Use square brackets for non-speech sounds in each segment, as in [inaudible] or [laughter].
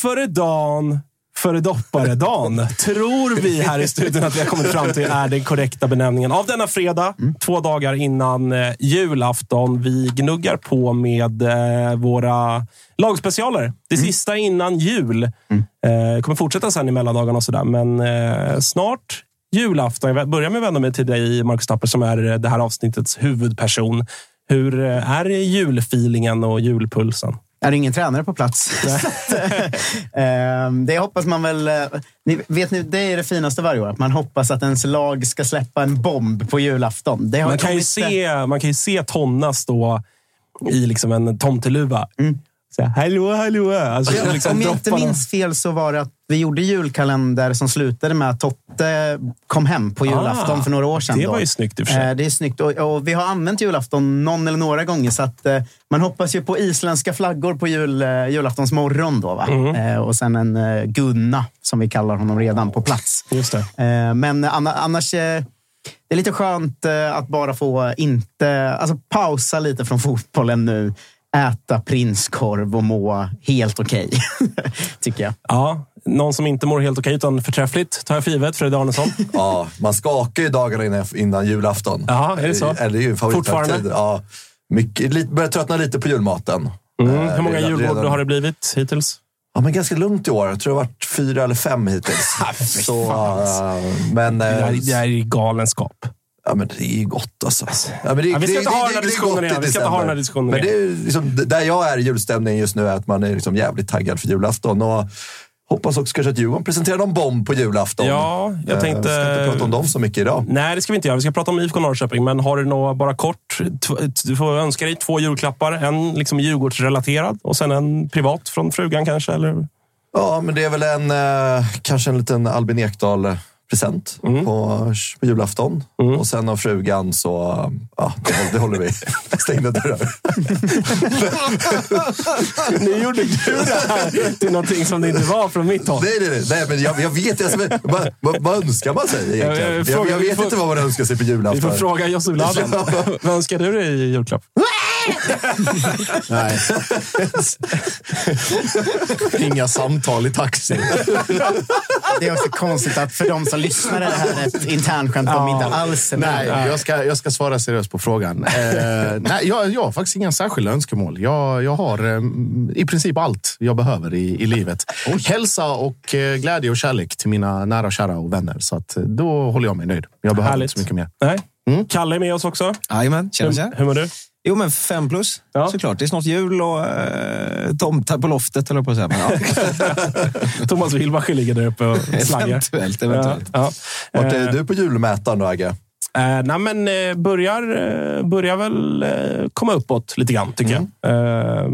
före dan före dopparedan. tror vi här i studion att vi har kommit fram till är den korrekta benämningen av denna fredag. Två dagar innan eh, julafton. Vi gnuggar på med eh, våra lagspecialer. Det sista innan jul. Eh, kommer fortsätta sen i mellandagarna och sådär, men eh, snart julafton. Jag börjar med att vända mig till dig, Marcus Tapper, som är det här avsnittets huvudperson. Hur är julfeelingen och julpulsen? Är ingen tränare på plats. [laughs] Ehm, det hoppas man väl... eh, Ni, vet ni, det är det finaste varje år. Att man hoppas att ens lag ska släppa en bomb på julafton. Det Man kan, ju se, man kan ju se Tonna stå i liksom en tomteluva. Så här, hallå, hallå. Alltså, liksom Om jag inte minns fel så var det att vi gjorde julkalender som slutade med att Totte kom hem på julafton Ah, för några år sedan. det då. var ju snyggt i och för sig. Eh, Det är snyggt. Och, och vi har använt julafton någon eller några gånger. Så att, eh, man hoppas ju på isländska flaggor på jul, eh, julaftons morgon. Då, va? Mm. Och sen en Gunna, som vi kallar honom redan, på plats. Just det. Men anna, annars... Det är lite skönt att bara få inte... Alltså pausa lite från fotbollen nu. Äta prinskorv och må helt okej. [laughs] tycker jag. Ja, någon som inte mår helt okej utan förträffligt tar jag för givet. Fredrik Arnesson. [laughs] Ja, man skakar ju dagarna innan, innan julafton. Jaha, är det så? Eller det är ju en Fortfarande? Ja, mycket, lite, börjar tröttna lite på julmaten. Mm. Eh, Hur många redan- julbord redan- har det blivit hittills? Ja, men ganska lugnt i år. Jag tror det har varit fyra eller fem hittills. [laughs] så, eh, men, Det eh, här, det här är galenskap. Ja, men det är ju gott alltså. Ja, men det, Ja, vi ska inte ha den här diskussionen igen. Vi ska inte ha den här diskussionen Men det är liksom, där jag är i julstämningen just nu är att man är liksom jävligt taggad för julafton. Och hoppas också kanske att Djurgården presenterar någon bomb på julafton. Ja, jag Eh, tänkte- Ska inte prata om dem så mycket idag. Nej, det ska vi inte göra. Vi ska prata om IFK Norrköping. Men har du något, bara kort, du får önska dig två julklappar. En liksom Djurgårdsrelaterad och sen en privat från frugan kanske. Eller? Ja, men det är väl en, eh, kanske en liten Albin Ekdal-present Mm. på, på julafton. Och sen av frugan så, ja, det, håller- det håller vi. [laughs] Stängda dörrar. [laughs] Nu gjorde du det här till någonting som det inte var från mitt håll. Nej, nej, nej. nej men jag, jag vet alltså, vad, vad, vad önskar man sig egentligen? Ja, jag Jag, vi vet får- inte vad man önskar sig på Vi julafton. får fråga Josse Bladen. [laughs] Vad önskar du dig i julklapp? Nej. Inga samtal i taxi. Det är också konstigt att för de som lyssnar är det här ett internskämt de inte alls är. Nej, jag ska, jag ska svara seriöst på frågan. Eh, nej, jag, jag har faktiskt inga särskilda önskemål. Jag, jag har eh, i princip allt jag behöver i, i livet. Hälsa och eh, glädje och kärlek till mina nära och kära och vänner. Så att, eh, då håller jag mig nöjd. Jag behöver Härligt. inte så mycket mer. Nej. Mm. Kalle är med oss också. Jajamän, tjena, tjena. Hur, hur mår du? Jo, men fem plus Ja. såklart. Det är snart jul och eh, tomtar på loftet, eller på att säga. Men, ja. [laughs] Thomas Wilbacher ligger där uppe och slaggar. eventuellt, eventuellt. Ja, ja. Vart Eh, är du på julmätaren då, Agge? Eh, nej, men eh, börjar, eh, börjar väl eh, komma uppåt lite grann, tycker Mm. jag. Eh,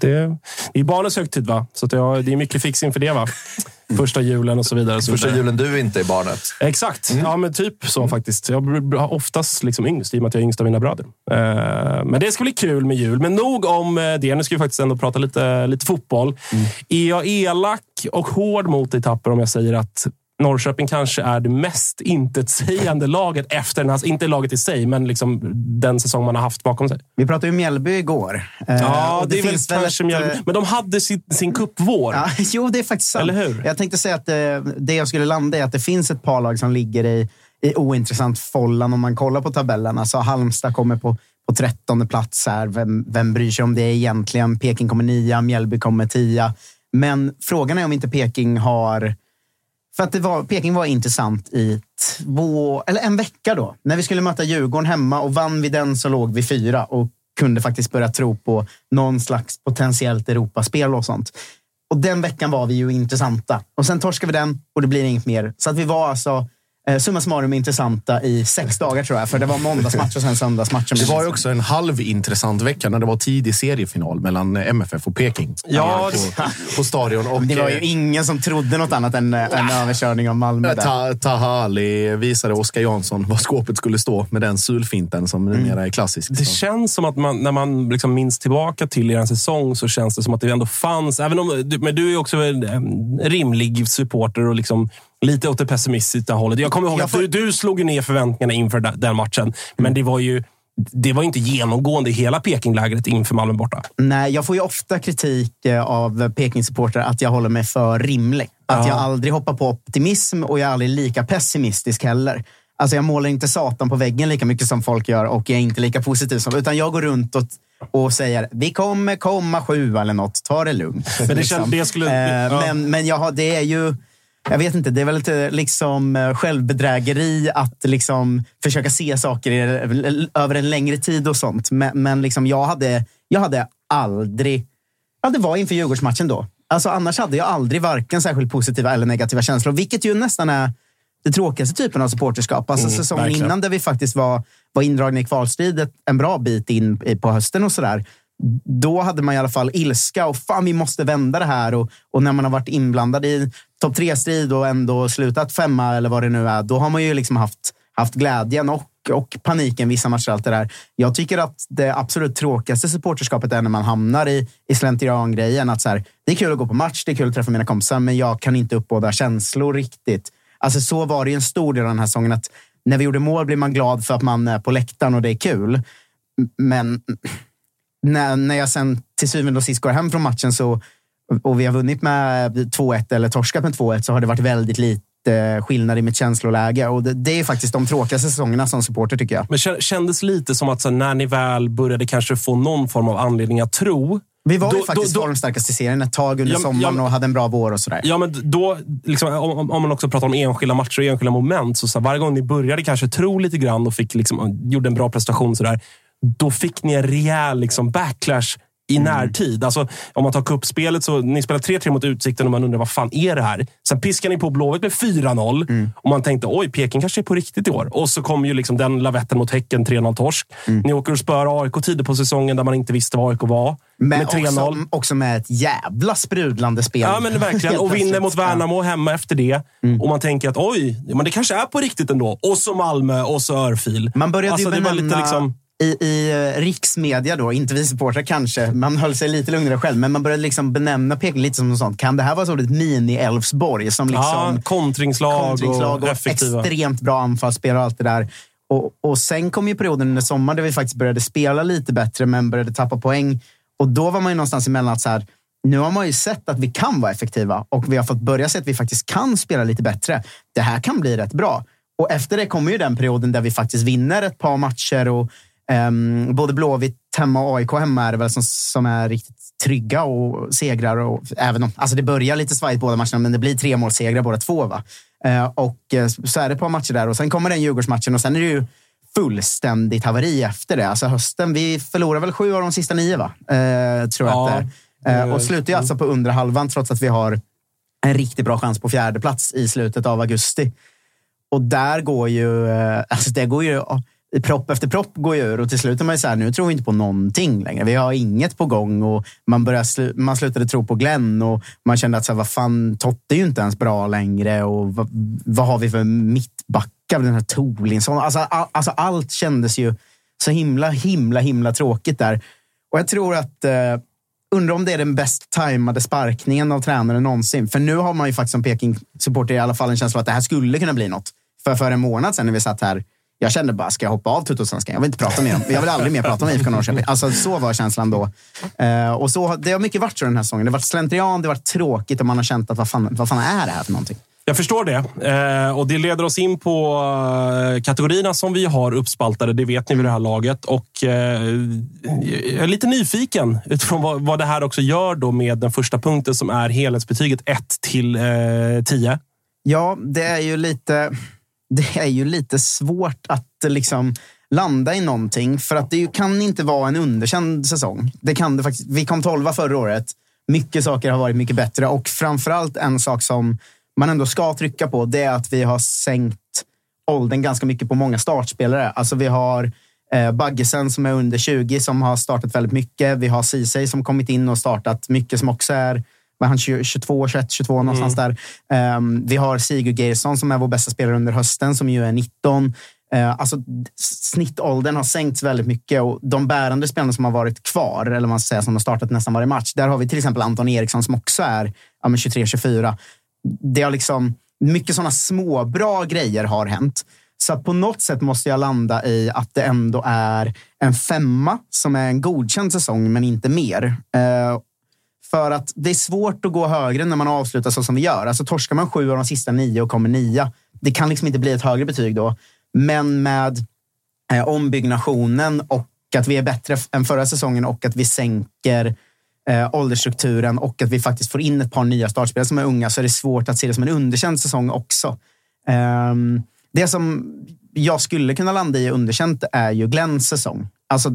det, det är barnens högtid, va? Så att jag, det är mycket fix inför det. va? Första julen och så vidare. och Så Första julen du inte är barnet. Exakt. Ja, men typ så faktiskt. Jag har oftast liksom yngst i och med att jag är yngst av mina bröder. Eh, men det ska bli kul med jul. Men nog om eh, det. Nu ska vi faktiskt ändå prata lite, lite fotboll. Är jag elak och hård mot dig, Tapper, om jag säger att Norrköping kanske är det mest intetsägande laget efter den här, inte laget i sig, men liksom den säsong man har haft bakom sig. Vi pratade ju Mjällby igår. Eh, Ja, och det, är väl kanske ett, Mjällby. eh, Men de hade sin, sin cupvår. Ja, [laughs] jo, det är faktiskt sant. Eller hur? Jag tänkte säga att eh, det jag skulle landa i är att det finns ett par lag som ligger i, i ointressant follan om man kollar på tabellen. Alltså Halmstad kommer på, på 13 plats här. Vem, vem bryr sig om det egentligen? Peking kommer nia, Mjällby kommer tia. Men frågan är om inte Peking har... För att det var, Peking var intressant i två, eller en vecka då. När vi skulle möta Djurgården hemma och vann vi den så låg vi fyra och kunde faktiskt börja tro på någon slags potentiellt Europaspel och sånt. Och den veckan var vi ju intressanta. Och sen torskade vi den och det blir inget mer. Så att vi var alltså eh, summa summarum intressanta i sex dagar tror jag. För det var måndagsmatch och sen söndagsmatch. Det var ju också en halvintressant vecka när det var tidig seriefinal mellan MFF och Peking. Ja, på, på stadion. [laughs] Och, Det var ju eh, ingen som trodde något annat än eh, en överkörning av Malmö. Där. Ta, Taha Ali visade Oskar Jansson var skåpet skulle stå med den sulfinten som numera är klassisk. Det känns som att man, när man liksom minns tillbaka till er säsong så känns det som att det ändå fanns, även om, men du är också en, en rimlig supporter och liksom lite åt det pessimistiska hållet. Jag kommer ihåg Jag att du, du slog ner förväntningarna inför den, matchen, men det var ju det var inte genomgående i hela Pekinglägret inför Malmö borta. Nej, jag får ju ofta kritik eh, av Peking-supportrar att jag håller mig för rimlig. Att Ja. jag aldrig hoppar på optimism och jag är aldrig lika pessimistisk heller. Alltså jag målar inte Satan på väggen lika mycket som folk gör och jag är inte lika positiv som utan jag går runt och, och säger vi kommer komma sju eller något, ta det lugnt. Men det, Liksom. känns, det skulle... Eh, ja. Men, men jag har, det är ju... Jag vet inte, det är väl lite liksom eh, självbedrägeri att liksom försöka se saker över en längre tid och sånt. Men, men liksom jag, hade, jag hade aldrig... Ja, det var inför Djurgårdsmatchen då. Alltså, annars hade jag aldrig varken särskilt positiva eller negativa känslor, vilket ju nästan är det tråkigaste typen av supporterskap. Alltså Mm, säsongen verkligen. innan där vi faktiskt var, var indragna i kvalstrid en bra bit in på hösten och sådär. Då hade man i alla fall ilska och fan vi måste vända det här. Och, och när man har varit inblandad i topp tre-strid och ändå slutat femma eller vad det nu är, då har man ju liksom haft, haft glädjen och, och paniken vissa matcher. Allt det där. Jag tycker att det absolut tråkigaste supporterskapet är när man hamnar i, i slentrian-grejen. Att så här, det är kul att gå på match, det är kul att träffa mina kompisar, men jag kan inte uppbåda känslor riktigt. Alltså så var det ju en stor del av den här säsongen. Att när vi gjorde mål blir man glad för att man är på läktaren och det är kul. Men när, när jag sen till syvende och sist går hem från matchen så, och vi har vunnit med 2-1 eller torskat med 2-1 så har det varit väldigt lite skillnad i mitt känsloläge. Och det, det är faktiskt de tråkigaste säsongerna som supporter tycker jag. Men kä- kändes lite som att så, när ni väl började kanske få någon form av anledning att tro. Vi var ju då- faktiskt då- då- formstarkast i serien ett tag under Ja, sommaren ja, och hade en bra vår och sådär. Ja, men då, liksom, om, om man också pratar om enskilda matcher och enskilda moment. Så, så här, varje gång ni började kanske tro lite grann och fick, liksom, gjorde en bra prestation, så där, då fick ni en rejäl liksom, backlash i Mm. närtid. Alltså, om man tar kuppspelet så ni spelar 3-3 mot Utsikten och man undrar vad fan är det här? Sen piskar ni på Blåvitt med 4-0 Mm. och man tänkte oj, Peking kanske är på riktigt i år. Och så kom ju liksom den lavetten mot Häcken, 3-0 torsk. Mm. Ni åker och spöar AIK tidigt på säsongen där man inte visste vad AIK var. Men med 3-0. också, också med ett jävla sprudlande spel. Ja, men verkligen. Och vinner mot Värnamo hemma efter det. Mm. Och man tänker att oj, men det kanske är på riktigt ändå. Och så Malmö och så Örfil. Man började alltså, ju benämna lite liksom... i, i eh, riksmedia då, inte vi supportrar kanske, man höll sig lite lugnare själv, men man började liksom benämna Peking lite som något sånt. Kan det här vara så ett mini-Elfsborg som liksom ja, kontringslag, kontringslag och och extremt bra anfallsspel och allt det där. Och, och sen kom ju perioden under sommaren där vi faktiskt började spela lite bättre, men började tappa poäng. Och då var man ju någonstans emellan att så här, nu har man ju sett att vi kan vara effektiva och vi har fått börja se att vi faktiskt kan spela lite bättre. Det här kan bli rätt bra. Och efter det kommer ju den perioden där vi faktiskt vinner ett par matcher och um, både Blåvitt hemma och AIK hemma är det väl som, som är riktigt trygga och segrar. Och, även om, alltså det börjar lite svajigt båda matcherna, men det blir tre målsegrar båda två. Va? Uh, och uh, så är det ett par matcher där och sen kommer den Djurgårdsmatchen och sen är det ju fullständigt haveri efter det. Alltså hösten, vi förlorar väl sju av de sista nio, va? Uh, tror jag Ja. att det är. Uh, och slutar ju alltså på undre halvan trots att vi har en riktigt bra chans på fjärde plats i slutet av augusti. Och där går ju, eh, alltså det går ju, propp efter propp går ju ur och till slut är man ju så här, nu tror vi inte på någonting längre. Vi har inget på gång och man, började, man slutade tro på Glenn och man kände att så här, vad fan, Totte är ju inte ens bra längre och vad, vad har vi för mittbackar? Den här Torlinsson. Alltså, all, alltså allt kändes ju så himla, himla, himla tråkigt där. Och jag tror att eh, Undrar om det är den bäst tajmade sparkningen av tränaren någonsin. För nu har man ju faktiskt som Peking-supporter i alla fall en känsla av att det här skulle kunna bli något. För, för en månad sedan när vi satt här, jag kände bara, ska jag hoppa av Tuttosvenskan? Jag vill inte prata mer om Jag vill aldrig mer prata om IFK Norrköping. Alltså så var känslan då. Eh, och så, det har mycket varit så den här säsongen. Det har varit slentrian, det har varit tråkigt och man har känt att vad fan, vad fan är det här för någonting? Jag förstår det. Eh, och Det leder oss in på eh, kategorierna som vi har uppspaltade. Det vet ni vid det här laget. Och eh, Jag är lite nyfiken utifrån vad, vad det här också gör då med den första punkten som är helhetsbetyget 1 till eh, 10. Ja, det är ju lite, det är ju lite svårt att eh, liksom landa i någonting. För att det ju kan inte vara en underkänd säsong. Det kan det faktiskt. Vi kom tolva förra året. Mycket saker har varit mycket bättre och framförallt en sak som man ändå ska trycka på, det är att vi har sänkt åldern ganska mycket på många startspelare. Alltså vi har eh, Baggesen som är under 20 som har startat väldigt mycket. Vi har Ceesay som kommit in och startat mycket som också är vad är han 20, 22, 21, 22 någonstans där. Ehm, vi har Sigurd Geirsson som är vår bästa spelare under hösten som ju är 19. Eh, alltså, d- snittåldern har sänkts väldigt mycket och de bärande spelarna som har varit kvar, eller man ska säga, som har startat nästan varje match. Där har vi till exempel Anton Eriksson som också är ja, 23-24. Det har liksom, mycket sådana småbra grejer har hänt. Så på något sätt måste jag landa i att det ändå är en femma som är en godkänd säsong, men inte mer. Eh, för att det är svårt att gå högre när man avslutar så som vi gör. Alltså torskar man sju av de sista nio och kommer nia, det kan liksom inte bli ett högre betyg då. Men med eh, ombyggnationen och att vi är bättre än förra säsongen och att vi sänker eh, åldersstrukturen och att vi faktiskt får in ett par nya startspelare som är unga så är det svårt att se det som en underkänd säsong också. Eh, det som jag skulle kunna landa i underkänt är ju Glenns säsong. Alltså,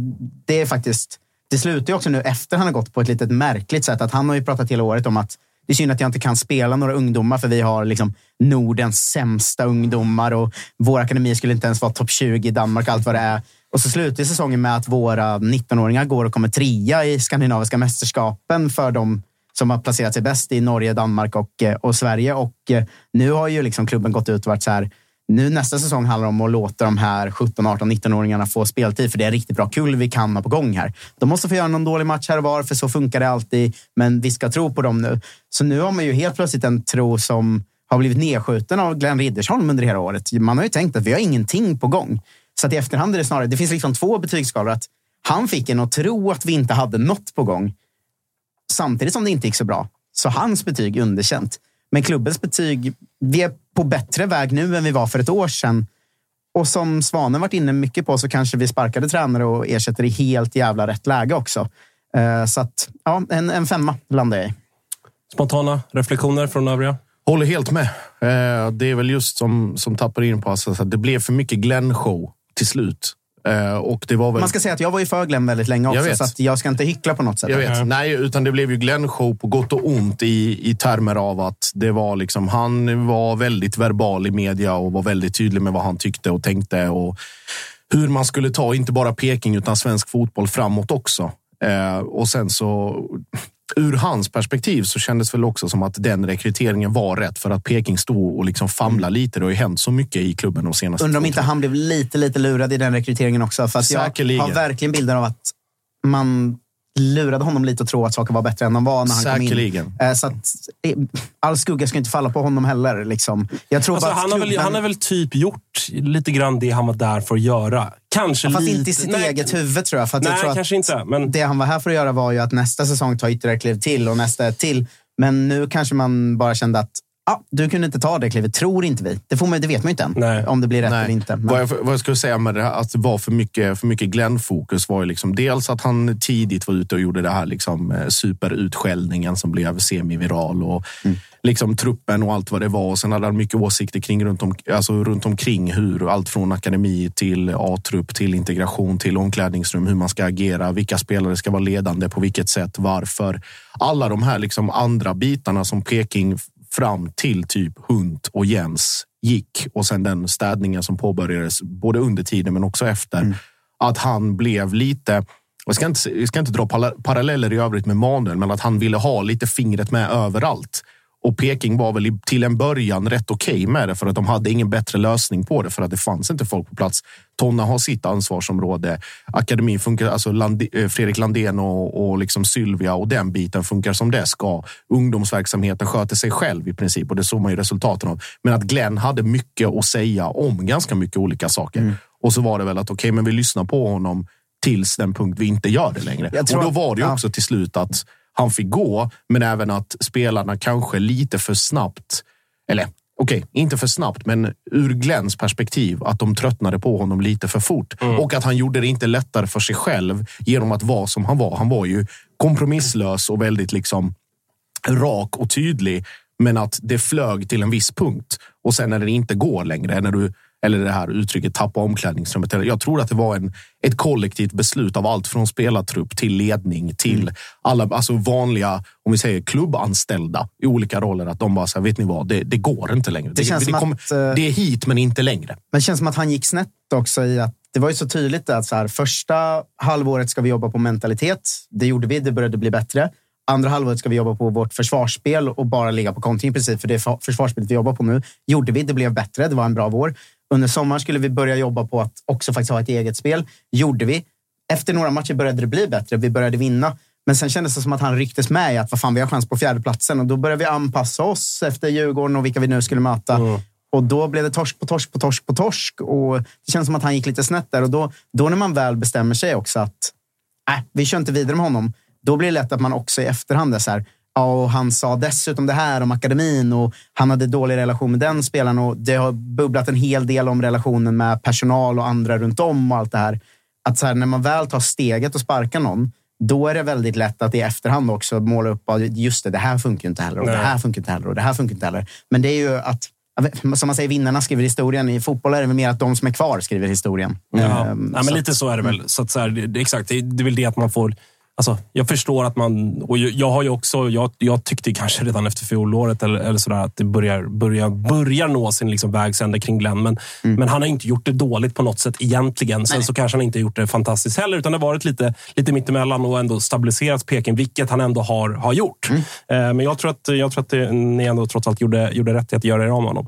det är faktiskt... Det slutar ju också nu efter han har gått på ett litet märkligt sätt. Att han har ju pratat hela året om att det är synd att jag inte kan spela några ungdomar för vi har liksom Nordens sämsta ungdomar och vår akademi skulle inte ens vara topp 20 i Danmark och allt vad det är. Och så slutar säsongen med att våra 19-åringar går och kommer trea i skandinaviska mästerskapen för de som har placerat sig bäst i Norge, Danmark och, eh, och Sverige. Och eh, nu har ju liksom klubben gått ut och varit så här. Nu nästa säsong handlar det om att låta de här 17, 18, 19-åringarna få speltid, för det är riktigt bra kul vi kan ha på gång här. De måste få göra någon dålig match här och var, för så funkar det alltid. Men vi ska tro på dem nu. Så nu har man ju helt plötsligt en tro som har blivit nedskjuten av Glenn Riddersholm under hela året. Man har ju tänkt att vi har ingenting på gång. Så att i efterhand är det snarare, det finns liksom två betygsskalor. Att han fick en att tro att vi inte hade något på gång samtidigt som det inte gick så bra. Så hans betyg underkänt. Men klubbens betyg, vi är på bättre väg nu än vi var för ett år sedan. Och som Svanen varit inne mycket på så kanske vi sparkade tränare och ersätter i helt jävla rätt läge också. Eh, Så att, ja, en, en femma landar jag i. Spontana reflektioner från övriga? Håller helt med. Eh, Det är väl just som, som tappar in på alltså, att det blev för mycket Glenn-show till slut. Eh, Och det var väl... Man ska säga att jag var ju för Glenn väldigt länge Jag också, vet. så att jag ska inte hyckla på något sätt. Jag vet. Nej, utan det blev ju Glenn-show på gott och ont i, i termer av att det var liksom, han var väldigt verbal i media och var väldigt tydlig med vad han tyckte och tänkte och hur man skulle ta, inte bara Peking utan svensk fotboll framåt också. Eh, och sen så, ur hans perspektiv så kändes väl också som att den rekryteringen var rätt för att Peking stod och liksom famlade lite. Det har ju hänt så mycket i klubben de senaste Undrar om inte han blev lite, lite lurad i den rekryteringen också. För att jag Säkerligen. har verkligen bilden av att man lurade honom lite att tro att saker var bättre än de var när han Säkerligen. kom in. Eh, Så att, all skugga ska inte falla på honom heller. Liksom. Jag tror Alltså, han, har väl, klubben- han har väl typ gjort lite grann det han var där för att göra. Kanske Fast lite... inte i sitt nej, eget huvud tror jag. För Nej, jag tror att kanske inte. Men Det han var här för att göra var ju att nästa säsong ta ytterligare kliv till och nästa till. Men nu kanske man bara kände att ah, du kunde inte ta det klivet, tror inte vi. Det, får man, det vet man ju inte än, Nej. om det blir rätt Nej. eller inte. Men, Vad, jag, vad jag skulle säga med det här, att det var för mycket, för mycket Glenn-fokus var ju liksom dels att han tidigt var ute och gjorde det här liksom, eh, superutskällningen som blev semiviral och liksom truppen och allt vad det var. Och sen hade han mycket åsikter kring runt, om, alltså runt omkring hur allt från akademi till A-trupp till integration till omklädningsrum, hur man ska agera, vilka spelare ska vara ledande, på vilket sätt, varför. Alla de här liksom andra bitarna som Peking fram till typ Hunt och Jens gick och sen den städningen som påbörjades både under tiden men också efter. Att han blev lite, jag ska inte, jag ska inte dra paralleller i övrigt med Manuel, men att han ville ha lite fingret med överallt. Och Peking var väl till en början rätt okej med det för att de hade ingen bättre lösning på det för att det fanns inte folk på plats. Tonna har sitt ansvarsområde. Akademin funkar, alltså Lande, eh, Fredrik Landén och, och liksom Sylvia och den biten funkar som det ska. Ungdomsverksamheten sköter sig själv i princip och det såg man ju resultaten av. Men att Glenn hade mycket att säga om ganska mycket olika saker. Och så var det väl att okej, men vi lyssnar på honom tills den punkt vi inte gör det längre. Och då var det ju också till slut att han fick gå, men även att spelarna kanske lite för snabbt, eller okej, inte för snabbt, men ur Glenns perspektiv, att de tröttnade på honom lite för fort. Och att han gjorde det inte lättare för sig själv genom att vara som han var. Han var ju kompromisslös och väldigt liksom rak och tydlig, men att det flög till en viss punkt. Och sen när det inte går längre, när du, eller det här uttrycket tappa omklädningsrummet. Jag tror att det var en, ett kollektivt beslut av allt från spelartrupp till ledning till Mm. alla alltså vanliga, om vi säger klubbanställda i olika roller. Att de bara säger, vet ni vad, det, det går inte längre. Det, känns det, som kommer- att, eh, det är hit, men inte längre. Men det känns som att han gick snett också i att det var ju så tydligt att så här, första halvåret ska vi jobba på mentalitet. Det gjorde vi, det började bli bättre. Andra halvåret ska vi jobba på vårt försvarsspel och bara ligga på kontring i princip, för det försvarsspelet vi jobbar på nu. Gjorde vi, det blev bättre, det var en bra vår. Under sommaren skulle vi börja jobba på att också faktiskt ha ett eget spel. Gjorde vi. Efter några matcher började det bli bättre, vi började vinna. Men sen kändes det som att han rycktes med i att vad fan, vi har chans på fjärdeplatsen och då började vi anpassa oss efter Djurgården och vilka vi nu skulle möta. Och då blev det torsk på torsk på torsk på torsk. Och det känns som att han gick lite snett där. Och då, då när man väl bestämmer sig också att äh, vi kör inte vidare med honom. Då blir det lätt att man också i efterhand är så här, ja, och han sa dessutom det här om akademin och han hade dålig relation med den spelaren och det har bubblat en hel del om relationen med personal och andra runt om och allt det här. Att så här, när man väl tar steget och sparkar någon, då är det väldigt lätt att i efterhand också måla upp att just det, det här funkar inte heller och det Nej. här funkar inte heller och det här funkar inte heller. Men det är ju att som man säger, vinnarna skriver historien. I fotboll är det väl mer att de som är kvar skriver historien. Ja, Ehm, ja, men lite så är det väl. Så att så här, det, det, exakt, det, det är väl det att man får... Alltså, jag förstår att man... Och jag, har ju också... Jag, jag tyckte kanske redan efter fjolåret eller, eller sådär, att det börjar, börjar, börjar nå sin liksom vägs ände kring Glenn. Men, men han har inte gjort det dåligt på något sätt egentligen. Sen så kanske han inte gjort det fantastiskt heller, utan det har varit lite, lite mittemellan och ändå stabiliserat Peking, vilket han ändå har, har gjort. Eh, men jag tror att, jag tror att det, ni ändå trots allt gjorde, gjorde rätt i att göra er av med honom.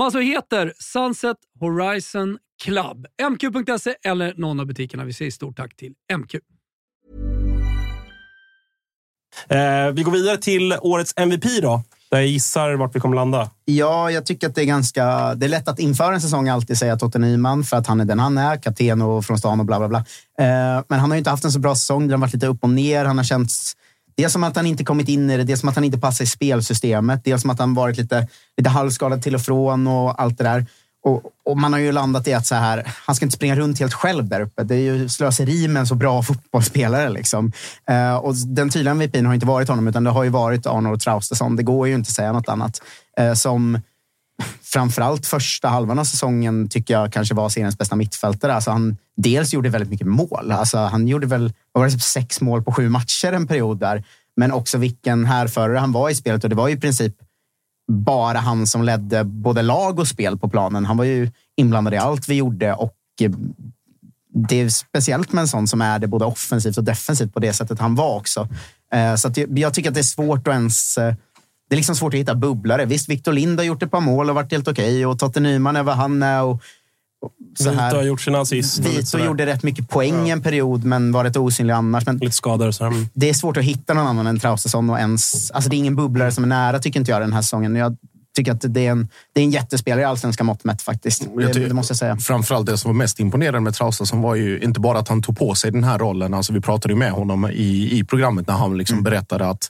som alltså heter Sunset Horizon Club. MQ.se eller någon av butikerna. Vi säger stort tack till MQ. Eh, vi går vidare till årets MVP då. Där jag gissar vart vi kommer landa. Ja, jag tycker att det är ganska... Det är lätt att inför en säsong alltid säga Totte Nyman för att han är den han är, kapten och från stan och bla bla bla. Eh, men han har ju inte haft en så bra säsong. Den har varit lite upp och ner. Han har känts... Dels som att han inte kommit in i det, dels som att han inte passar i spelsystemet, dels som att han varit lite, lite halvskadad till och från och allt det där. Och, och, man har ju landat i att så här, han ska inte springa runt helt själv där uppe. Det är ju slöseri med en så bra [laughs] fotbollsspelare. Liksom. Eh, och den tydliga MVPn har inte varit honom, utan det har ju varit Arnold Traustason. Det går ju inte att säga något annat. Eh, som framförallt första halvan av säsongen tycker jag kanske var seriens bästa mittfältare. Alltså han dels gjorde väldigt mycket mål. Alltså han gjorde väl var det typ sex mål på sju matcher en period där. Men också vilken härförare han var i spelet och det var ju i princip bara han som ledde både lag och spel på planen. Han var ju inblandad i allt vi gjorde och eh, det är speciellt med en sån som är det både offensivt och defensivt på det sättet han var också. Eh, så jag tycker att det är svårt att ens... Eh, det är liksom svårt att hitta bubblare. Visst, Victor Lind har gjort ett par mål och varit helt okej okay, och Totte Nyman är vad han är. Och, så här. Vito har gjort sina assist. Vito gjorde rätt mycket poäng ja. en period, men var rätt osynlig annars. Men lite skador. Så. Mm. Det är svårt att hitta någon annan än Traustason. Och ens, alltså det är ingen bubblare som är nära, tycker inte jag, den här säsongen. Jag tycker att det är en, det är en jättespelare i allsvenska mått mätt faktiskt. Det, det, måste jag säga. Framförallt det som var mest imponerande med Traustason var ju inte bara att han tog på sig den här rollen. Alltså vi pratade ju med honom i, i programmet när han liksom mm. berättade att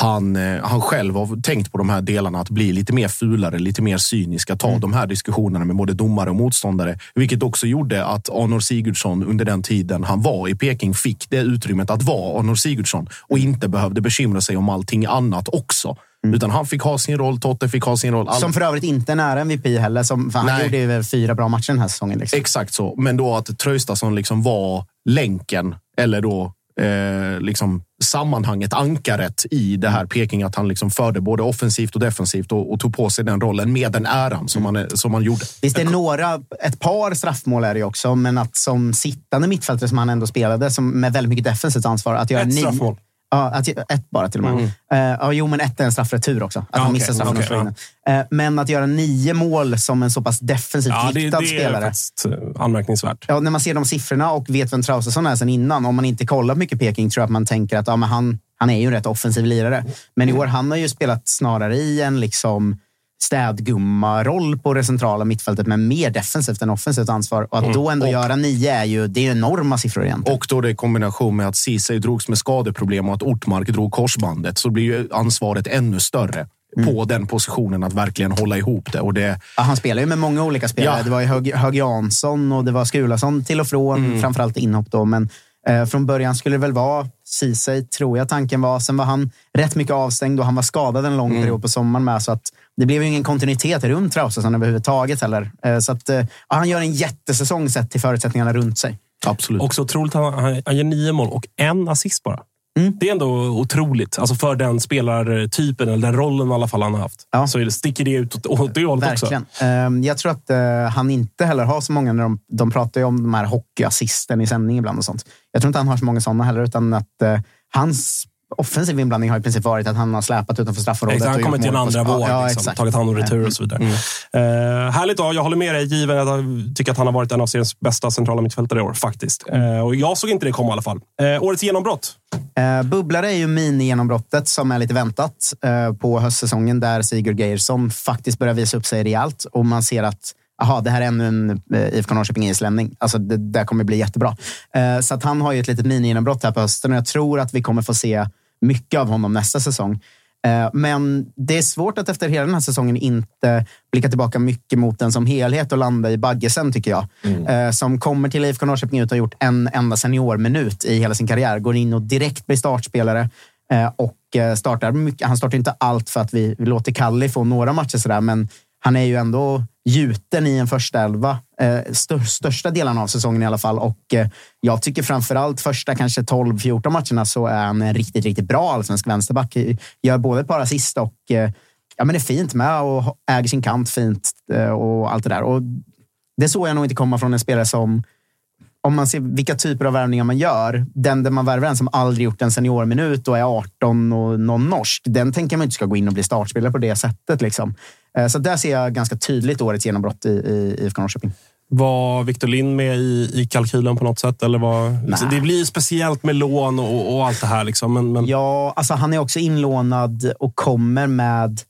han, eh, han själv har tänkt på de här delarna, att bli lite mer fulare, lite mer cynisk, att ta mm. de här diskussionerna med både domare och motståndare. Vilket också gjorde att Arnor Sigurdsson under den tiden han var i Peking fick det utrymmet att vara Arnor Sigurdsson och inte behövde bekymra sig om allting annat också. Mm. Utan han fick ha sin roll, Totte fick ha sin roll. All... Som för övrigt inte är nära MVP heller. Som, han Nej. gjorde ju fyra bra matcher den här säsongen. Liksom. Exakt så. Men då att Traustason liksom var länken, eller då eh, liksom sammanhanget, ankaret i det här Peking. Att han liksom förde både offensivt och defensivt och, och tog på sig den rollen med den äran som, han, som han gjorde. Visst, det är några, ett par straffmål är det också, men att som sittande mittfältare som han ändå spelade, som med väldigt mycket defensivt ansvar. Att göra ett straffmål? Ja, ett bara till och med. Mm. Uh, ja, jo, men ett är en straffretur också. Att ja, han missar straffen okay, okay, uh, Men att göra nio mål som en så pass defensivt ja, riktad det, det spelare. Det är eh, anmärkningsvärt. Ja, när man ser de siffrorna och vet vem Traustason är sen innan, om man inte kollar mycket Peking, tror jag att man tänker att ja, men han, han är ju en rätt offensiv lirare. Men i år, han har ju spelat snarare i en liksom städgumma-roll på det centrala mittfältet, men mer defensivt än offensivt ansvar. Och att mm. då ändå och, göra nio är ju det är enorma siffror egentligen. Och då det i kombination med att Ceesay drogs med skadeproblem och att Ortmark drog korsbandet så blir ju ansvaret ännu större. Mm. på den positionen att verkligen hålla ihop det. Och det... Ja, han spelar ju med många olika spelare. Ja. Det var ju Hög, Hög Jansson och det var Skulason till och från, mm. framförallt inhopp då. Men eh, från början skulle det väl vara Ceesay, tror jag tanken var. Sen var han rätt mycket avstängd och han var skadad en lång mm. period på sommaren med. Så att det blev ju ingen kontinuitet runt Traustason överhuvudtaget heller. Eh, så att, ja, han gör en jättesäsong sett till förutsättningarna runt sig. Absolut. Också otroligt, han, han gör nio mål och en assist bara. Mm. Det är ändå otroligt. Alltså för den spelartypen, eller den rollen i alla fall han har haft. Ja. Så det sticker det ut åt, det hållet Verkligen. också. Um, jag tror att uh, han inte heller har så många. När de, de pratar ju om de här hockeyassisten i sändning ibland och sånt. Jag tror inte han har så många sådana heller, utan att hans offensiv inblandning har i princip varit att han har släpat utanför straffområdet. Han har kommit till en andra våg, ja, liksom, tagit hand om retur och så vidare. Mm. Uh, härligt då. Jag håller med dig, given att jag tycker att han har varit en av seriens bästa centrala mittfältare i år. faktiskt. Uh, och Jag såg inte det komma i alla fall. Uh, årets genombrott? Uh, bubblare är ju mini-genombrottet som är lite väntat på höstsäsongen där Sigurd Geirsson faktiskt börjar visa upp sig rejält och man ser att Jaha, det här är ännu en IFK Norrköping islämning. Alltså, det där kommer bli jättebra. så att han har ju ett litet mini-genombrott här på hösten och jag tror att vi kommer få se mycket av honom nästa säsong. Eh, men det är svårt att efter hela den här säsongen inte blicka tillbaka mycket mot den som helhet och landa i Baggesen, tycker jag. Mm. Eh, som kommer till IFK Norrköping ut och har gjort en enda seniorminut i hela sin karriär. Går in och direkt blir startspelare eh, och startar mycket. Han startar inte allt för att vi låter Kalli få några matcher sådär, men han är ju ändå gjuten i en första elva eh, största delarna av säsongen i alla fall. Och eh, jag tycker framförallt första kanske 12-14 matcherna så är han en riktigt, riktigt bra allsvensk vänsterback. Eh, gör både ett par assist och ja, men är fint med och äger sin kant fint och allt det där. Och det såg jag nog inte komma från en spelare som om man ser vilka typer av värvningar man gör, den där man värvar en som aldrig gjort en seniorminut och är 18 och någon norsk, den tänker man inte ska gå in och bli startspelare på det sättet. Liksom. Eh, så där ser jag ganska tydligt årets genombrott i, i IFK Norrköping. Var Victor Lind med i, i kalkylen på något sätt? Eller var, det blir speciellt med lån och, och allt det här. Liksom, men, men... Ja, alltså han är också inlånad och kommer med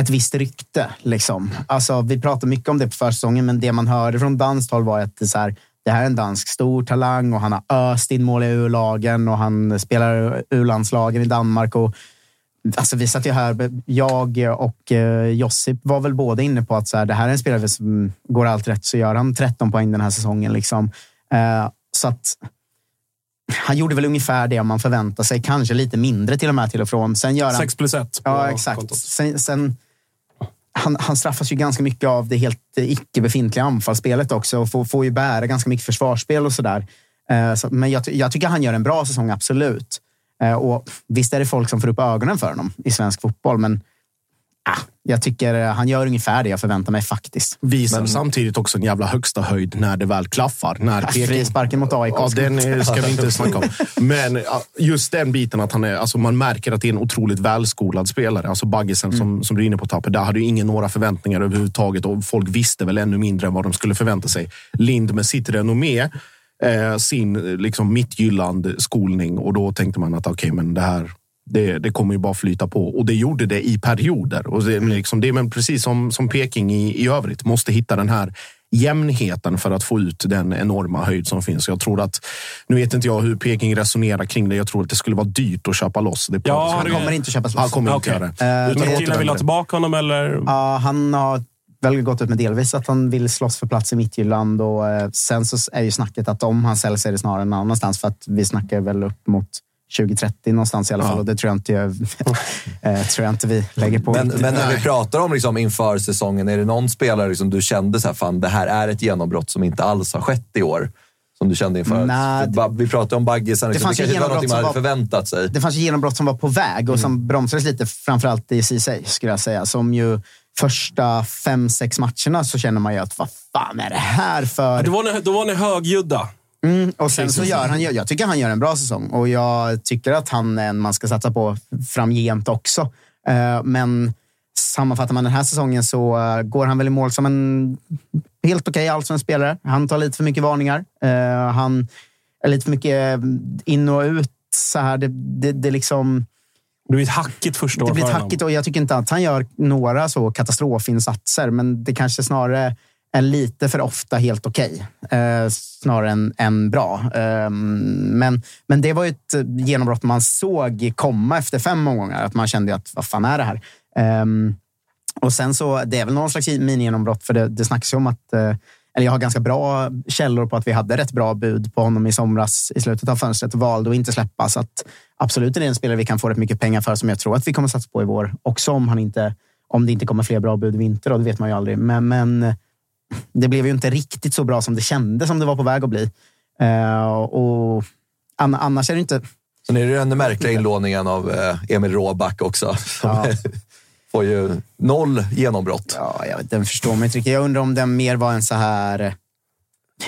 ett visst rykte. Liksom. Alltså, vi pratar mycket om det på försäsongen, men det man hörde från danskt håll var att det, så här, det här är en dansk stor talang och han har öst in mål i U-lagen och han spelar U-landslagen i Danmark. Och, alltså, vi satt ju här, jag och eh, Josip var väl båda inne på att så här, det här är en spelare som går allt rätt så gör han 13 poäng den här säsongen. Liksom. Eh, så att han gjorde väl ungefär det man förväntar sig. Kanske lite mindre till och med till och från. Sen gör han... 6 plus 1. Ja, exakt. Sen, sen, han, han straffas ju ganska mycket av det helt eh, icke befintliga anfallsspelet också och får, får ju bära ganska mycket försvarsspel och sådär. Eh, så, men jag, jag, tycker han gör en bra säsong, absolut. Eh, och visst är det folk som får upp ögonen för honom i svensk fotboll, men ah, jag tycker han gör ungefär det jag förväntar mig faktiskt. Visar Men- samtidigt också en jävla högsta höjd när det väl klaffar. När Peking- Frisparken mot AIK. Ja, den [laughs] ska vi inte snacka om. Men just den biten att han är, alltså man märker att det är en otroligt välskolad spelare. Alltså Baggisen Mm. som, som du är inne på Tapper, där hade ju ingen några förväntningar överhuvudtaget och folk visste väl ännu mindre än vad de skulle förvänta sig. Lind med sitt renommé, eh, sin eh, liksom Mittjylland skolning och då tänkte man att okej, men det här det, det kommer ju bara flyta på och det gjorde det i perioder. Och det, liksom, det är men precis som, som Peking i, i övrigt måste hitta den här jämnheten för att få ut den enorma höjd som finns. Jag tror att, nu vet inte jag hur Peking resonerar kring det. Jag tror att det skulle vara dyrt att köpa loss. Det Ja, Han kommer inte köpas loss. Han kommer inte Okej. göra det. Utan Killen vill ha tillbaka honom eller? Ja, han har väl gått ut med delvis att han vill slåss för plats i Midtjylland och eh, sen så är ju snacket att om han säljs är det snarare någon annanstans för att vi snackar väl upp mot 2030 någonstans i alla fall och det tror jag inte, [laughs] eh, tror jag inte vi lägger på. Men, men när vi pratar om liksom inför säsongen, är det någon spelare liksom du kände så här, fan det här är ett genombrott som inte alls har skett i år? Som du kände inför? Nej, ba- vi pratade om Baggisen, liksom. det, fanns ju kanske inte var något genombrott man som hade var- förväntat sig. det fanns genombrott som var på väg och som bromsades lite, framförallt i Ceesay skulle jag säga. Som ju första fem, sex matcherna så känner man ju att vad fan är det här för... Då var ni, då var ni högljudda. Mm, och sen så gör han, jag tycker han gör en bra säsong och jag tycker att han är en man ska satsa på framgent också. Eh, Men sammanfattar man den här säsongen så eh, går han väl i mål som en helt okej allsvensk spelare. Han tar lite för mycket varningar. Eh, Han är lite för mycket in och ut. Så här. Det, det, det, liksom, Det blir ett hackigt första år det blir ett hackigt och jag tycker inte att han gör några så katastrofinsatser, men det kanske snarare är lite för ofta helt okej. Eh, snarare än, än bra. Eh, men, men det var ju ett eh, genombrott man såg komma efter fem omgångar. Att man kände att vad fan är det här? Eh, och sen så, det är väl någon slags mini-genombrott, för det, det snackas ju om att eh, eller jag har ganska bra källor på att vi hade rätt bra bud på honom i somras i slutet av fönstret och valde att inte släppa. Så att absolut är det en spelare vi kan få rätt mycket pengar för som jag tror att vi kommer satsa på i vår. Också om, han inte, om det inte kommer fler bra bud i vinter, då, det vet man ju aldrig. Men, men det blev ju inte riktigt så bra som det kändes som det var på väg att bli. Eh, och an, annars är det inte... Sen är det ju den märkliga inlåningen av eh, Emil Råback också. Som Ja. [laughs] får ju noll genombrott. Ja, jag vet, den förstår mig inte riktigt. Jag undrar om den mer var en så här...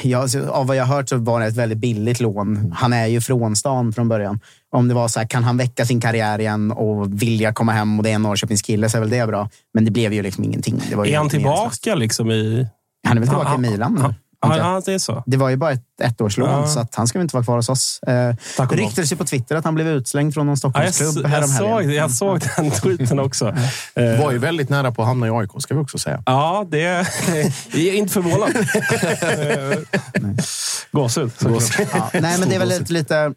Ja, alltså, av vad jag har hört så var det ett väldigt billigt lån. Han är ju från stan från början. Om det var så här, kan han väcka sin karriär igen och vilja komma hem och det är en Norrköpings kille så är väl det bra. Men det blev ju liksom ingenting. Det var ju Är han tillbaka liksom i... Han är väl tillbaka Ja, i Milan nu. Jag. ja, det är så. Det var ju bara ett ettårslån, Ja. så att han ska väl inte vara kvar hos oss. Eh, det ryktades ju på Twitter att han blev utslängd från någon jag, Stockholmsklubb jag, häromhelgen. såg, jag såg den tweeten också. Eh, Var ju väldigt nära på att hamna i AIK, ska vi också säga. Ja, det jag är inte förvånad. [laughs] Gåshud. Ja, nej, men det är väl lite, lite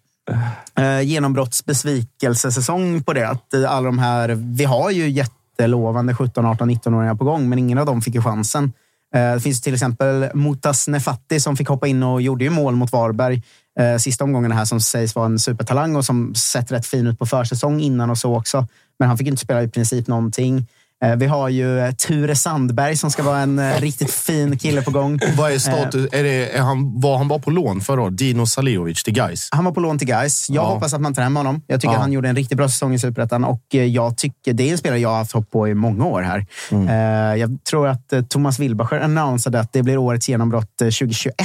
eh, genombrottsbesvikelsesäsong på det. Att eh, alla de här, vi har ju jättelovande 17, 18, 19-åringar på gång, men ingen av dem fick ju chansen. Eh, det finns till exempel Mutas Nefati som fick hoppa in och gjorde ju mål mot Varberg eh, sista omgången här som sägs vara en supertalang och som sett rätt fin ut på försäsong innan och så också. Men han fick inte spela i princip någonting. Eh, vi har ju eh, Ture Sandberg som ska vara en eh, [laughs] riktigt fin kille på gång. Vad är status? Är det, är han, var han bara på lån förra året? Dino Saliovic till Guys. Han var på lån till Guys. Jag Ja. hoppas att man tar hem honom. Jag tycker Ja. han gjorde en riktigt bra säsong i Superettan och jag tycker det är en spelare jag har haft hopp på i många år här. Mm. Jag tror att Thomas Wilbacher annonsade att det blir årets genombrott eh, 2021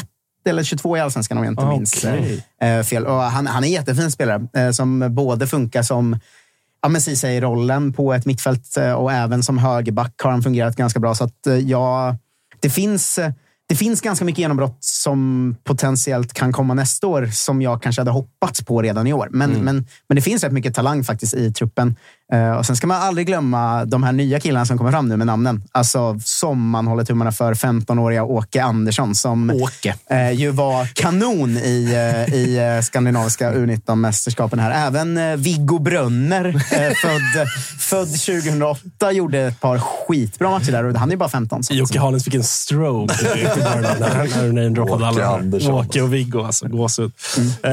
eller 22 i Allsvenskan om jag inte Ah, minns fel. Och han, han är en jättefin spelare som både funkar som ja, men i rollen på ett mittfält eh, och även som högerback har han fungerat ganska bra. Så att, eh, ja, det finns... eh, det finns ganska mycket genombrott som potentiellt kan komma nästa år som jag kanske hade hoppats på redan i år. Men, Mm. men, men det finns rätt mycket talang faktiskt i truppen. Eh, och Sen ska man aldrig glömma de här nya killarna som kommer fram nu med namnen. Alltså som man håller tummarna för 15-åriga Åke Andersson som Åke. eh, ju var kanon i, eh, i eh, skandinaviska U19-mästerskapen här. Även eh, Viggo Brönner, eh, född, [laughs] född 2008, gjorde ett par skitbra matcher där och han är bara 15. Så. Jocke Hannes fick en stroke när du namedroppade alla. Andersson. Åke och Viggo, alltså. Gåshud. Eh,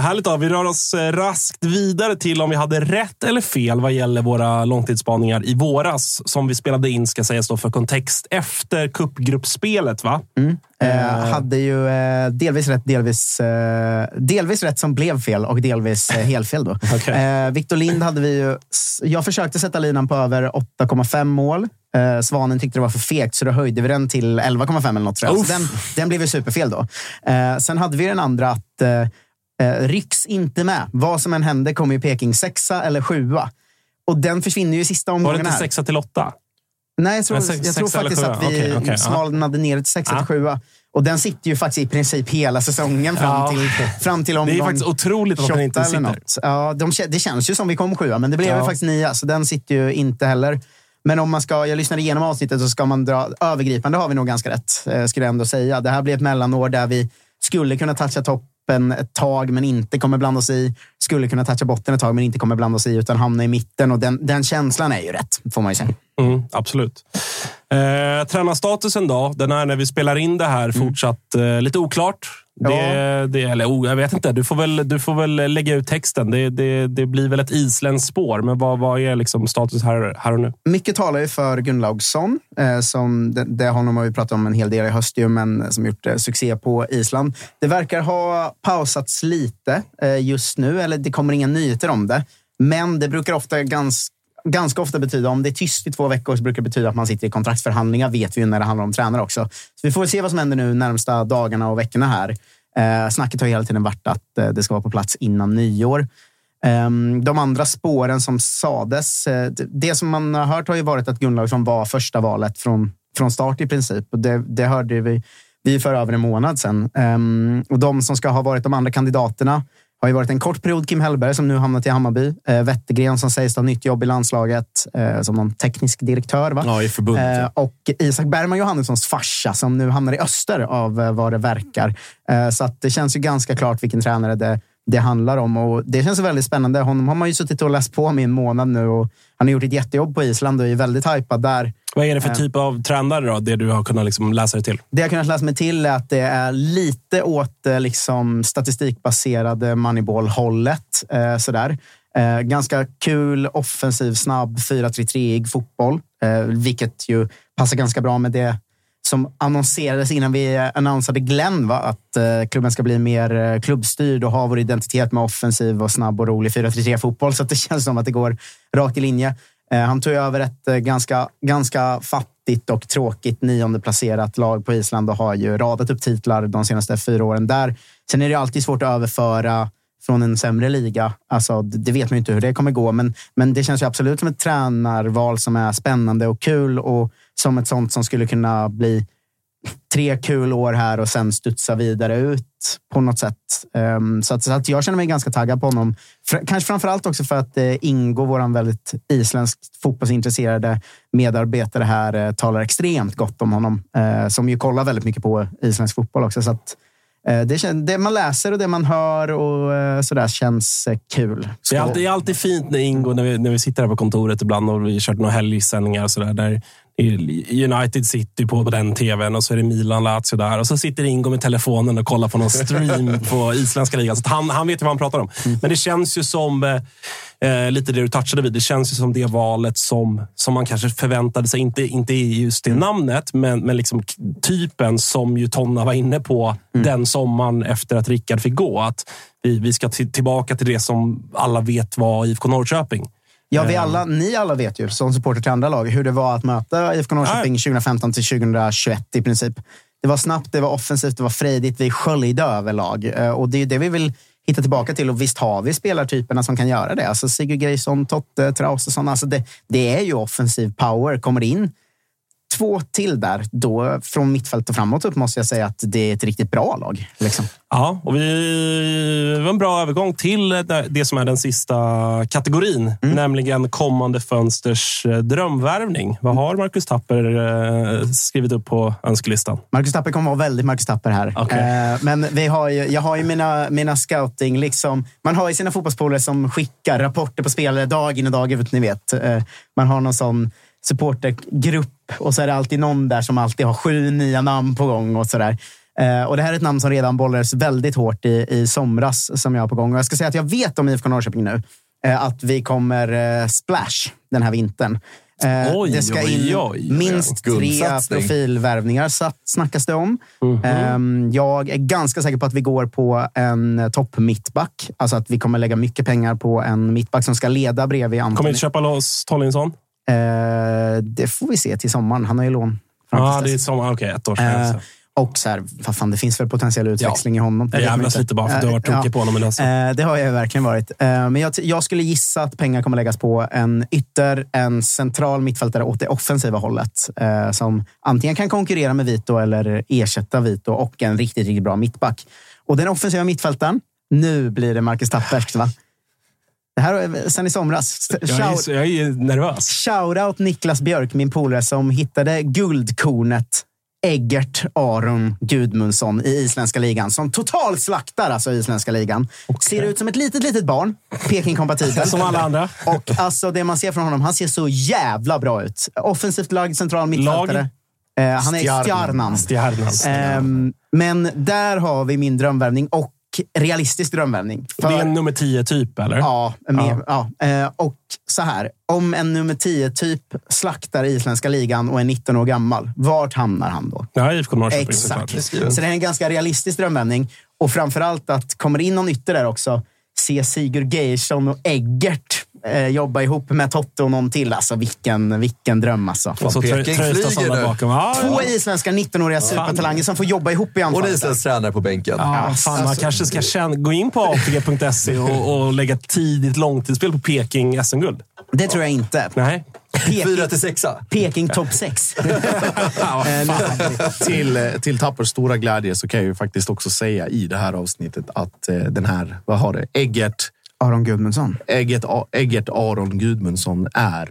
härligt då. Vi rör oss raskt vidare till om vi hade rätt eller fel vad gäller våra långtidsspaningar i våras som vi spelade in, ska sägas då för kontext, efter cupgruppspelet. Va? Eh, hade ju eh, delvis rätt, delvis, eh, delvis rätt som blev fel och delvis eh, helfel. Då. [laughs] Okej. Eh, Victor Lind hade vi ju... Jag försökte sätta linan på över 8,5 mål. Eh, Svanen tyckte det var för fegt, så då höjde vi den till 11,5 eller något. Tror jag. Den, den blev ju superfel då. Eh, sen hade vi den andra att eh, eh, Riks inte med. Vad som än händer kommer ju Peking sexa eller sjua. Och den försvinner ju i sista Var det omgången inte sexa till åtta? Nej, jag tror, sex- jag tror faktiskt att vi okej, ja. smalnade ner det till sexa till sjua. Och den sitter ju faktiskt i princip hela säsongen fram till, fram till Det omgång är faktiskt otroligt att den 28 inte sitter. Ja, de, det känns ju som vi kom sjua, men det blev ju faktiskt nia, så den sitter ju inte heller. Men om man ska, jag lyssnade igenom avsnittet så ska man dra övergripande har vi nog ganska rätt, eh, skulle jag ändå säga. Det här blir ett mellanår där vi skulle kunna toucha toppen ett tag, men inte kommer blanda oss i. Skulle kunna toucha botten ett tag, men inte kommer blanda oss i, utan hamna i mitten. Och den, den känslan är ju rätt, får man ju säga. Mm, absolut. Eh, tränarstatusen då? Den är när vi spelar in det här fortsatt eh, lite oklart. Det, det, eller, oh, jag vet inte. Du får väl, du får väl lägga ut texten. Det, det, det blir väl ett isländskt spår. Men vad, vad är liksom status här, här och nu? Mycket talar ju för Gunnlaugsson. Eh, som, det, det honom har vi pratat om en hel del i höst, ju, men som gjort eh, succé på Island. Det verkar ha pausats lite eh, just nu, eller det kommer inga nyheter om det. Men det brukar ofta ganska Ganska ofta betyda, om det är tyst i två veckor, så brukar det betyda att man sitter i kontraktsförhandlingar, vet vi ju när det handlar om tränare också. Så vi får väl se vad som händer nu närmsta dagarna och veckorna här. Eh, snacket har hela tiden varit att eh, det ska vara på plats innan nyår. Eh, De andra spåren som sades, eh, det- som man har hört har ju varit att Gunnlaugsson var första valet från, från start i princip. Och det, det hörde vi, vi för över en månad sedan. Ehm, och de som ska ha varit de andra kandidaterna har ju varit en kort period Kim Hellberg som nu hamnat i Hammarby. Eh, Wettergren som sägs ha nytt jobb i landslaget eh, som någon teknisk direktör. Va? Ja, i förbundet. Eh, och Isak Bergman Johannessons farsa som nu hamnar i öster av eh, vad det verkar. Eh, så att det känns ju ganska klart vilken tränare det, det handlar om. Och det känns väldigt spännande. Honom har man ju suttit och läst på med en månad nu. Och han har gjort ett jättejobb på Island och är väldigt hypad där. Vad är det för Eh. typ av tränare då? Det du har kunnat liksom läsa dig till? Det jag har kunnat läsa mig till är att det är lite åt eh, liksom, statistikbaserade Moneyball-hållet. Eh, sådär. Eh, ganska kul, offensiv, snabb, 4-3-3-ig fotboll. Eh, vilket ju passar ganska bra med det som annonserades innan vi annonserade annonsade Glenn. Va? Att eh, klubben ska bli mer eh, klubbstyrd och ha vår identitet med offensiv och snabb och rolig 4-3-3-fotboll. Så att det [laughs] känns som att det går rakt i linje. Eh, han tog över ett eh, ganska, ganska fattigt och tråkigt nionde placerat lag på Island och har ju radat upp titlar de senaste fyra åren där. Sen är det alltid svårt att överföra från en sämre liga. Alltså, det det vet man ju inte hur det kommer gå, men, men det känns ju absolut som ett tränarval som är spännande och kul och som ett sånt som skulle kunna bli tre kul år här och sen studsa vidare ut på något sätt. Ehm, så, att, så att jag känner mig ganska taggad på honom. Fr- kanske framför allt också för att eh, Ingo, vår väldigt isländskt fotbollsintresserade medarbetare här, eh, talar extremt gott om honom. Eh, som ju kollar väldigt mycket på isländsk fotboll också. Så att, eh, det, det man läser och det man hör och eh, sådär känns eh, kul. Det är, alltid, det är alltid fint när Ingo, när vi, när vi sitter här på kontoret ibland och vi har kört några helgsändningar och sådär. Där United City på, på den tvn och så är det Milan Lazio där. Och så sitter Ingo med telefonen och kollar på någon stream [laughs] på isländska ligan. Så han, han vet ju vad han pratar om. Men det känns ju som, eh, eh, lite det du touchade vid, det känns ju som det valet som, som man kanske förväntade sig. Inte, inte i just det namnet, men, men liksom typen som ju Tonna var inne på den sommaren efter att Rickard fick gå. Att vi, vi ska till, tillbaka till det som alla vet var IFK Norrköping. Ja, vi Ehm. alla, ni alla vet ju som supporter till andra lag hur det var att möta IFK Norrköping 2015 till 2021 i princip. Det var snabbt, det var offensivt, det var frejdigt. Vi sköljde över lag. Eh, Och det är det vi vill hitta tillbaka till. Och visst har vi spelartyperna som kan göra det. Alltså Sigurd Greisson, Totte, Traustason. Alltså det, det är ju offensiv power. Kommer in två till där, då från mittfält och framåt upp måste jag säga att det är ett riktigt bra lag. Liksom. Ja, och vi det var en bra övergång till det som är den sista kategorin, Mm. nämligen kommande fönsters eh, drömvärvning. Vad har Marcus Tapper eh, skrivit upp på önskelistan? Marcus Tapper kommer vara väldigt Marcus Tapper här. Okej. Eh, men vi har ju, jag har ju mina, mina scouting, liksom, man har ju sina fotbollspolare som skickar rapporter på spelare dag in och dag ut. Ni vet. Man har någon sån supportergrupp och så är det alltid någon där som alltid har sju nya namn på gång. och sådär. Eh, och Det här är ett namn som redan bollades väldigt hårt i, i somras som jag har på gång. Och jag ska säga att jag vet om IFK Norrköping nu eh, att vi kommer eh, splash den här vintern. Oj, det ska oj, in oj. minst tre profilvärvningar snackas det om. Mhm. Ehm, Jag är ganska säker på att vi går på en topp mittback. Alltså att vi kommer lägga mycket pengar på en mittback som ska leda bredvid Kommer Antoni. inte köpa loss Tollinsson? Eh, det får vi se till sommaren. Han har ju lån. Ja, det är dess. som, okej, ett år sedan. Eh, alltså. och så här, vad fan, det finns väl potentiell utväxling i honom. Jag jävlas lite bara för att du har varit Eh, tokig på honom. Men alltså. Det har jag verkligen varit. Men jag, jag skulle gissa att pengar kommer läggas på en ytter, en central mittfältare åt det offensiva hållet. Som antingen kan konkurrera med Vito eller ersätta Vito och en riktigt, riktigt bra mittback. Och den offensiva mittfältaren, nu blir det Marcus Tapperskt va? Det här är sen i somras. jag, är, Shout- så- jag är nervös. Shoutout Niklas Björk, min polare som hittade guldkornet Eggert Aron Gudmundsson i isländska ligan. Som totalt slaktar alltså isländska ligan. Ser ut som ett litet, litet barn. Peking-kompatibel. Som alla andra. Och alltså det man ser från honom, han ser så jävla bra ut. Offensivt lagd central mittfältare. Eh, han är Stjarnan. stjärnan. Stjärnan. Ehm, men där har vi min drömvärvning och realistisk drömvärvning. Det är en nummer 10-typ, eller? Ja, med, ja. Eh, och så här. Om en nummer 10-typ slaktar isländska ligan och är 19 år gammal, vart hamnar han då? Ja, IFK Norrköping Exakt. Så det är en ganska realistisk drömvändning. Och framförallt att kommer in någon ytter där också, se Sigurd Geirsson och Eggert eh, jobba ihop med Totte och någon till. Alltså vilken, vilken dröm alltså. Och så Peking flyger nu. bakom. Ja, Två ja. isländska 19-åriga supertalanger som får jobba ihop i Och en anfallet. isländsk tränare på bänken. Ja, fan, man kanske ska känna, gå in på apg.se och, och lägga tidigt långtidsspel på Peking SM-guld. Det tror jag inte. Nej. Peking, Fyra till sexa. Peking topp 6. [laughs] till, eh, till Tappers stora glädje så kan jag ju faktiskt också säga i det här avsnittet att eh, den här, vad har det, Eggert, Aron Gudmundsson. Eggert, Eggert Aron Gudmundsson är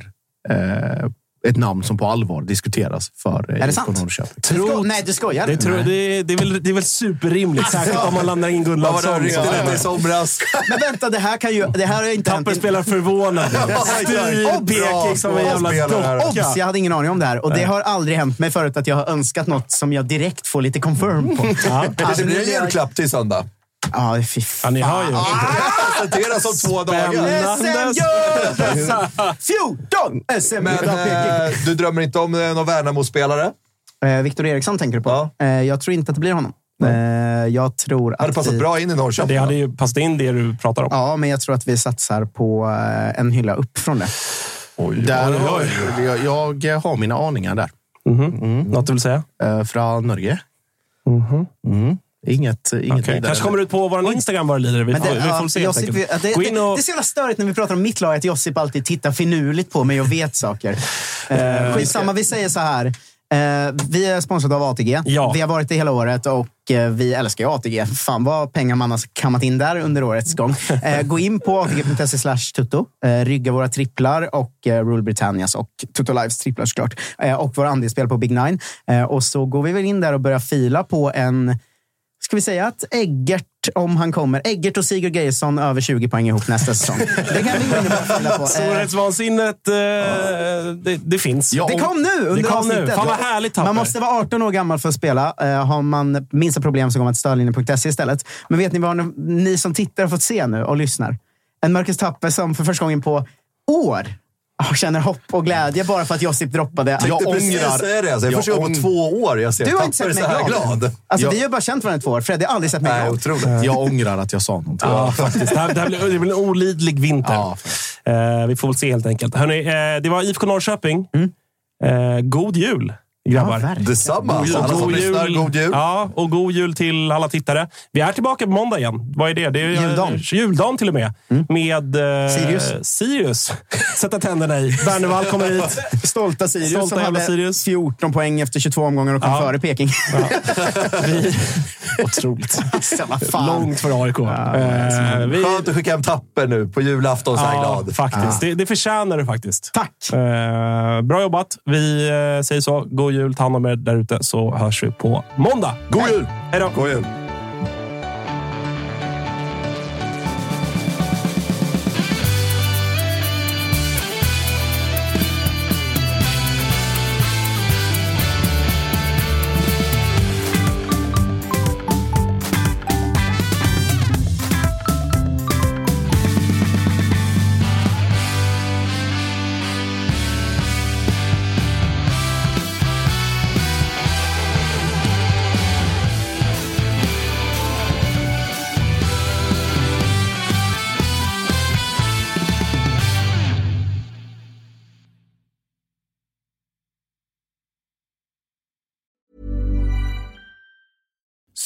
eh, ett namn som på allvar diskuteras för eh, Är det sant? Norrköping. Sko- nej, du skojar. Det, tror, det, det, är väl, det är väl superrimligt, särskilt om man landar in Vad var det Gunnlaugsson. som- lät i somras? Men vänta, det här, kan ju, det här ju inte. Tapper spelar förvånad. [laughs] Styr som en jävla. Obs, docka. jag hade ingen aning om det här. Och det har aldrig hänt mig förut att jag har önskat något som jag direkt får lite confirm på. Ja. Blir det en är jag- julklapp till söndag. Ja, fy Ja, fan. ni hör ju. Presenteras om två dagar. SM-guld! 14 SM Men eh, du drömmer inte om eh, någon Värnamo-spelare? eh, Viktor Eriksson tänker du på? Eh, jag tror inte att det blir honom. Eh, jag tror att Hade passat vi, bra in i Ja, Norrköping. det hade ju passat in det du pratar om. Ja, men jag tror att vi satsar på eh, en hylla upp från det. Där har, jag, jag har mina aningar där. Mhm. Något du vill säga? Eh, från Norge. Mm. Inget, inget vidare. Kanske kommer ut på vår Instagram vad det lider. Vi får, det, vi ja, får se. Josip, det, det, det, och... är så jävla störigt när vi pratar om mitt lag att Josip alltid tittar finurligt på mig och vet saker. Eh, skitsamma, vi säger så här. Eh, vi är sponsrade av ATG. Ja. Vi har varit det hela året och eh, vi älskar ju ATG. Fan vad pengar man har kammat in där under årets gång. [laughs] Eh, gå in på atg.se slash tutto. Rygga våra tripplar och Rule Britannias och Tutto Lives tripplar såklart. Och våra andelsspel på Big Nine. Och så går vi väl in där och börjar fila på en Ska vi säga att Eggert, om han kommer, Eggert och Sigurd Geirsson över 20 poäng ihop nästa säsong. Det kan vi gå in och bara fila på. Eh, Storhetsvansinnet, eh, det, det finns. Ja, det kom nu under Det kom nu. avsnittet. Fan vad härligt Tapper. Man måste vara 18 år gammal för att spela. Eh, har man minsta problem så går man till stödlinjen.se istället. Men vet ni vad ni, ni som tittar har fått se nu och lyssnar? En Marcus Tapper som för första gången på år ah, känner hopp och glädje bara för att Josip droppade. Jag precis säga det. Alltså, jag Jag första gången på två år jag ser Du har inte sett så mig här glad. glad. Alltså, Jag- Vi har ju bara känt varandra i två år. Fredde har aldrig sett mig Nej, glad. otroligt. Jag ångrar att jag sa någonting. Ja, faktiskt. Det, här, det, här blir, det blir en olidlig vinter. Ja, Eh, vi får väl se helt enkelt. Hörrni, eh, det var IFK Norrköping. Mm. Eh, god jul grabbar. verkligen. Detsamma. God Alla som god lyssnar, jul. god jul. Ja, och god jul till alla tittare. Vi är tillbaka på måndag igen. Vad är det? Det är eh, Juldagen. Juldagen till och med. Med eh, Sirius. Sirius. [laughs] Sätta tänderna i. Bernevall kommer [laughs] hit. Stolta Sirius Stolta som hade Sirius. 14 poäng efter 22 omgångar och kom Ja. före Peking. Vi... [laughs] Otroligt. Alltså. Långt för AIK. Eh, vi... Skönt att skicka hem tapper nu på julafton så här Ja, glad. faktiskt. Det, det förtjänar du faktiskt. Tack! Eh, bra jobbat. Vi eh, säger så. God jul. Ta hand om er där ute så hörs vi på måndag. God jul! Hej då! God jul!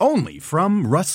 Only from Rust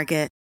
Target.